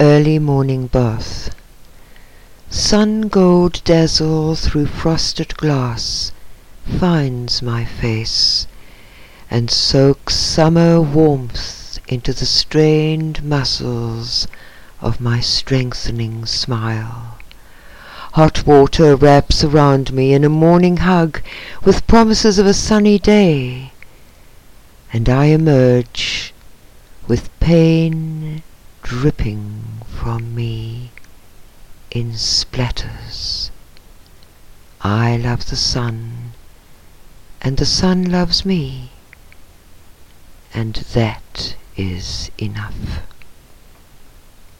early morning bath. Sun gold dazzle through frosted glass Finds my face, and soaks summer warmth Into the strained muscles of my strengthening smile. Hot water wraps around me in a morning hug With promises of a sunny day, And I emerge with pain dripping from me in splatters. I love the sun, and the sun loves me, and that is enough.